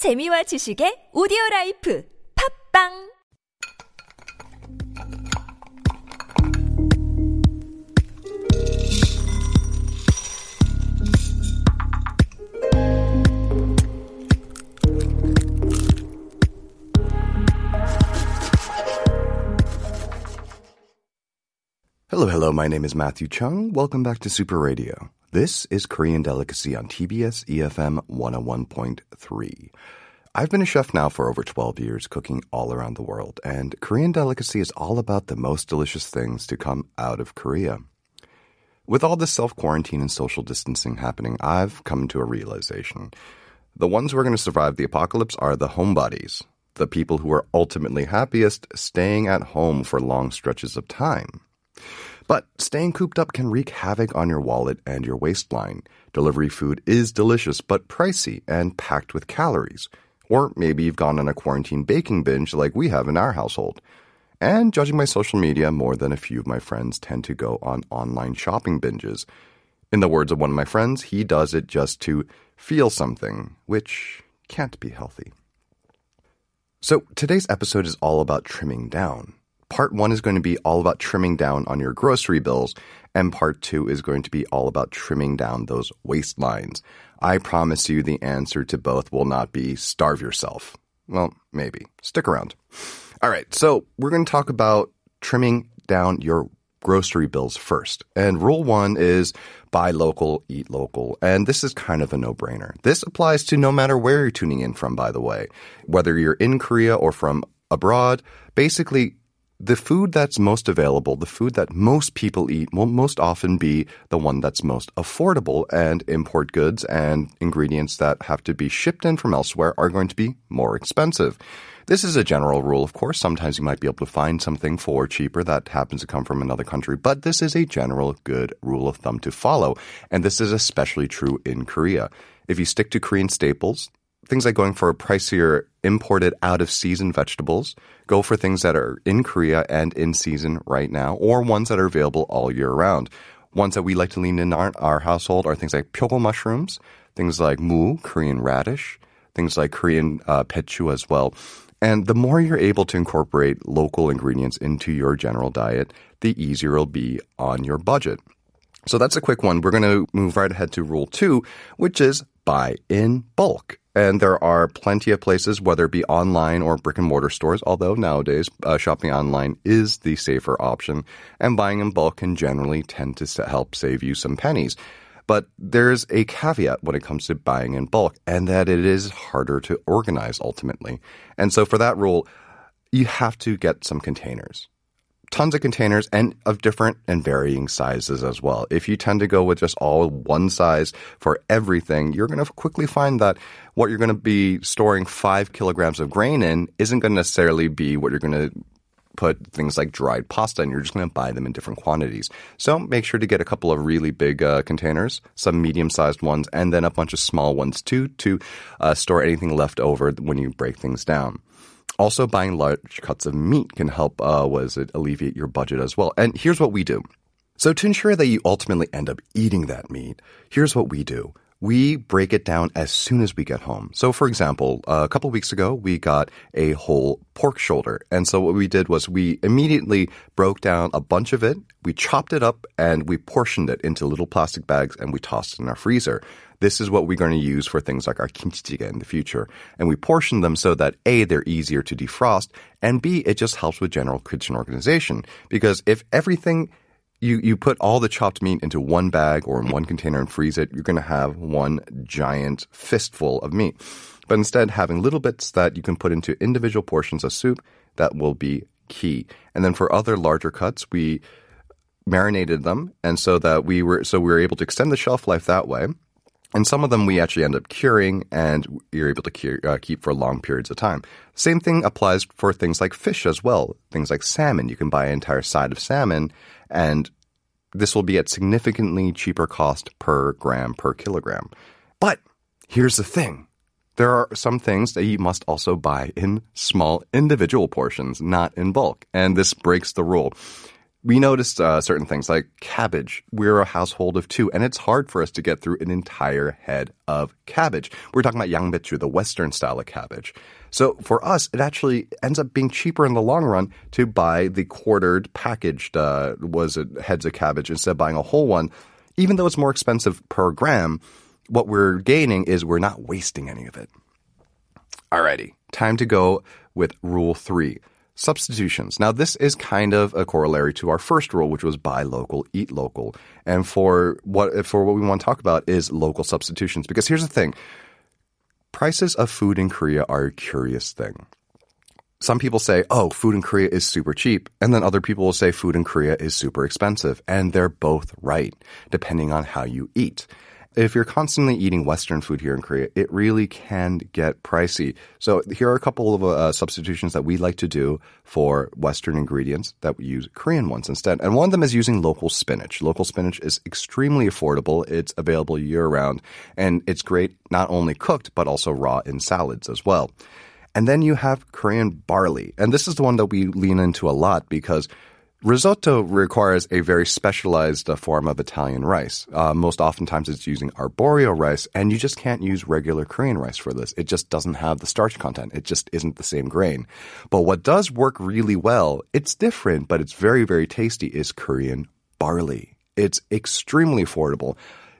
재미와 지식의 오디오 라이프 팝빵 Hello, hello. My name is Matthew Chung. Welcome back to Super Radio. This is Korean Delicacy on TBS EFM 101.3. I've been a chef now for over 12 years, cooking all around the world, and Korean Delicacy is all about the most delicious things to come out of Korea. With all this self quarantine and social distancing happening, I've come to a realization. The ones who are going to survive the apocalypse are the homebodies, the people who are ultimately happiest staying at home for long stretches of time. But staying cooped up can wreak havoc on your wallet and your waistline. Delivery food is delicious but pricey and packed with calories. Or maybe you've gone on a quarantine baking binge like we have in our household. And judging by social media, more than a few of my friends tend to go on online shopping binges. In the words of one of my friends, he does it just to feel something, which can't be healthy. So today's episode is all about trimming down. Part one is going to be all about trimming down on your grocery bills, and part two is going to be all about trimming down those waistlines. I promise you the answer to both will not be starve yourself. Well, maybe. Stick around. All right, so we're going to talk about trimming down your grocery bills first. And rule one is buy local, eat local. And this is kind of a no brainer. This applies to no matter where you're tuning in from, by the way. Whether you're in Korea or from abroad, basically, the food that's most available, the food that most people eat, will most often be the one that's most affordable, and import goods and ingredients that have to be shipped in from elsewhere are going to be more expensive. This is a general rule, of course. Sometimes you might be able to find something for cheaper that happens to come from another country, but this is a general good rule of thumb to follow. And this is especially true in Korea. If you stick to Korean staples, things like going for pricier imported out of season vegetables, go for things that are in Korea and in season right now, or ones that are available all year round. Ones that we like to lean in our, our household are things like pyogo mushrooms, things like mu, Korean radish, things like Korean uh, pechu as well. And the more you're able to incorporate local ingredients into your general diet, the easier it'll be on your budget. So that's a quick one. We're going to move right ahead to rule two, which is buy in bulk. And there are plenty of places, whether it be online or brick and mortar stores, although nowadays uh, shopping online is the safer option, and buying in bulk can generally tend to help save you some pennies. But there's a caveat when it comes to buying in bulk, and that it is harder to organize ultimately. And so for that rule, you have to get some containers tons of containers and of different and varying sizes as well. If you tend to go with just all one size for everything, you're going to quickly find that what you're going to be storing five kilograms of grain in isn't going to necessarily be what you're going to put things like dried pasta and you're just going to buy them in different quantities. So make sure to get a couple of really big uh, containers, some medium sized ones, and then a bunch of small ones too to uh, store anything left over when you break things down. Also, buying large cuts of meat can help, uh, was it alleviate your budget as well. And here's what we do. So to ensure that you ultimately end up eating that meat, here's what we do. We break it down as soon as we get home. So, for example, a couple weeks ago, we got a whole pork shoulder. And so what we did was we immediately broke down a bunch of it, we chopped it up, and we portioned it into little plastic bags and we tossed it in our freezer this is what we're going to use for things like our kimchi jjigae in the future. And we portion them so that A, they're easier to defrost, and B, it just helps with general kitchen organization. Because if everything you, you put all the chopped meat into one bag or in one container and freeze it, you're going to have one giant fistful of meat. But instead, having little bits that you can put into individual portions of soup, that will be key. And then for other larger cuts, we marinated them, and so that we were so we were able to extend the shelf life that way. And some of them we actually end up curing and you're able to cure, uh, keep for long periods of time. Same thing applies for things like fish as well. Things like salmon. You can buy an entire side of salmon and this will be at significantly cheaper cost per gram per kilogram. But here's the thing. There are some things that you must also buy in small individual portions, not in bulk. And this breaks the rule we noticed uh, certain things like cabbage. We're a household of two, and it's hard for us to get through an entire head of cabbage. We're talking about yangbechu, the Western style of cabbage. So for us, it actually ends up being cheaper in the long run to buy the quartered packaged uh, was it heads of cabbage instead of buying a whole one, even though it's more expensive per gram. What we're gaining is we're not wasting any of it. Alrighty, time to go with rule three. Substitutions. Now, this is kind of a corollary to our first rule, which was buy local, eat local. And for what for what we want to talk about is local substitutions. Because here's the thing: prices of food in Korea are a curious thing. Some people say, oh, food in Korea is super cheap. And then other people will say food in Korea is super expensive. And they're both right, depending on how you eat if you're constantly eating Western food here in Korea, it really can get pricey. So here are a couple of uh, substitutions that we like to do for Western ingredients that we use Korean ones instead. And one of them is using local spinach. Local spinach is extremely affordable. It's available year round and it's great not only cooked, but also raw in salads as well. And then you have Korean barley. And this is the one that we lean into a lot because Risotto requires a very specialized uh, form of Italian rice. Uh, most oftentimes it's using arborio rice, and you just can't use regular Korean rice for this. It just doesn't have the starch content. It just isn't the same grain. But what does work really well, it's different, but it's very, very tasty, is Korean barley. It's extremely affordable,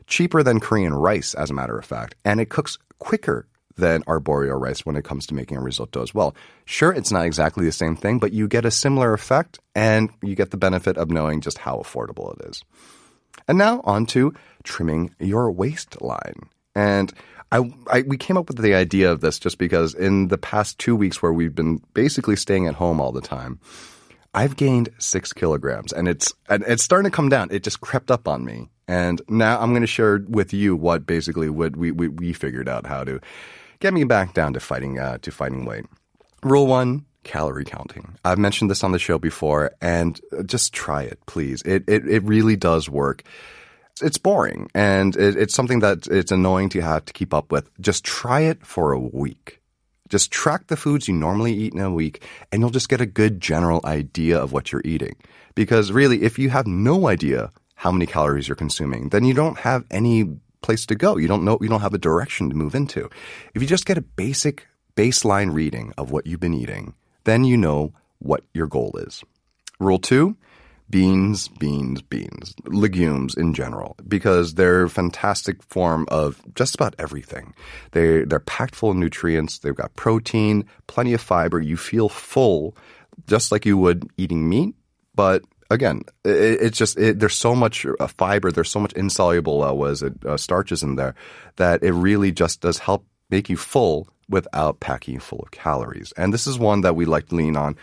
cheaper than Korean rice, as a matter of fact, and it cooks quicker than arborio rice when it comes to making a risotto as well. Sure, it's not exactly the same thing, but you get a similar effect and you get the benefit of knowing just how affordable it is. And now on to trimming your waistline. And I, I, we came up with the idea of this just because in the past two weeks where we've been basically staying at home all the time, I've gained six kilograms and it's and it's starting to come down. It just crept up on me. And now I'm going to share with you what basically what we, we, we figured out how to get me back down to fighting uh, to fighting weight. Rule one: calorie counting. I've mentioned this on the show before, and just try it, please. It it, it really does work. It's boring, and it, it's something that it's annoying to have to keep up with. Just try it for a week. Just track the foods you normally eat in a week, and you'll just get a good general idea of what you're eating. Because really, if you have no idea how many calories you're consuming, then you don't have any place to go. You don't know, you don't have a direction to move into. If you just get a basic baseline reading of what you've been eating, then you know what your goal is. Rule two, beans, beans, beans, legumes in general, because they're a fantastic form of just about everything. They, they're packed full of nutrients. They've got protein, plenty of fiber. You feel full just like you would eating meat, but again, it, it's just it, there's so much uh, fiber, there's so much insoluble uh, was it uh, starches in there that it really just does help make you full without packing you full of calories. And this is one that we like to lean on,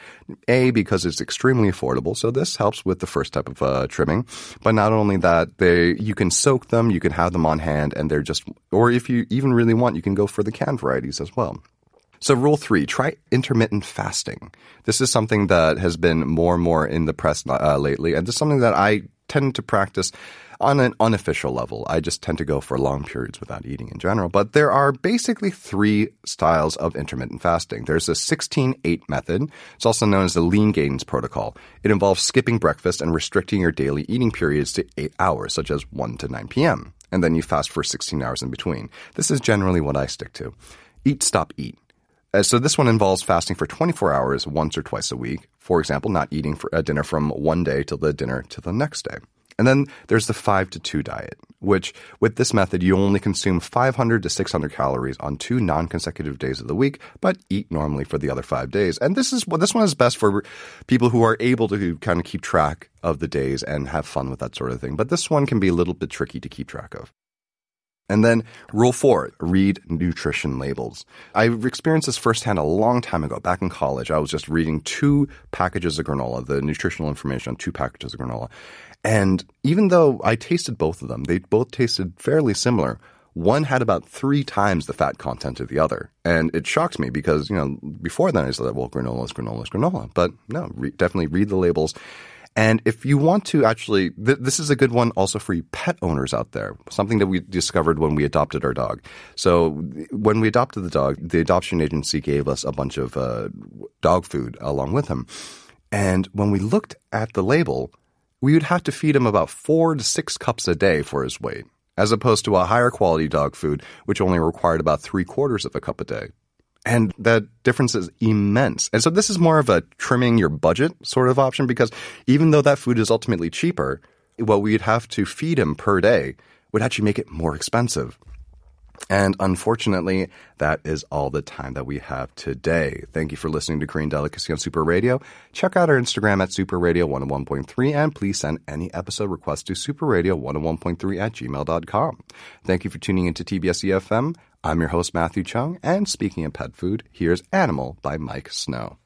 a because it's extremely affordable. So this helps with the first type of uh, trimming. But not only that, they you can soak them, you can have them on hand, and they're just. Or if you even really want, you can go for the canned varieties as well. So, rule three try intermittent fasting. This is something that has been more and more in the press uh, lately, and this is something that I tend to practice on an unofficial level. I just tend to go for long periods without eating in general. But there are basically three styles of intermittent fasting. There's a 16 8 method. It's also known as the Leangains protocol. It involves skipping breakfast and restricting your daily eating periods to 8 hours, such as 1 to 9 p.m. And then you fast for 16 hours in between. This is generally what I stick to. Eat, stop, eat. Uh, so this one involves fasting for 24 hours once or twice a week. For example, not eating for a dinner from one day till the dinner to the next day. And then there's the 5 to 2 diet, which with this method you only consume 500 to 600 calories on two non-consecutive days of the week, but eat normally for the other 5 days. And this is well, this one is best for people who are able to kind of keep track of the days and have fun with that sort of thing. But this one can be a little bit tricky to keep track of. And then rule four, read nutrition labels. I experienced this firsthand a long time ago. Back in college, I was just reading two packages of granola, the nutritional information on two packages of granola. And even though I tasted both of them, they both tasted fairly similar. One had about three times the fat content of the other. And it shocks me because, you know, before then I said, well, granola is granola is granola. But no, re- definitely read the labels and if you want to actually, th- this is a good one also for you pet owners out there. Something that we discovered when we adopted our dog. So when we adopted the dog, the adoption agency gave us a bunch of uh, dog food along with him. And when we looked at the label, we would have to feed him about four to six cups a day for his weight, as opposed to a higher quality dog food, which only required about three quarters of a cup a day. And that difference is immense. And so this is more of a trimming your budget sort of option because even though that food is ultimately cheaper, what we'd have to feed him per day would actually make it more expensive. And unfortunately, that is all the time that we have today. Thank you for listening to Korean Delicacy on Super Radio. Check out our Instagram at Super Radio 101.3 and please send any episode requests to superradio101.3 at gmail.com. Thank you for tuning into TBS EFM. I'm your host, Matthew Chung, and speaking of pet food, here's Animal by Miike Snow.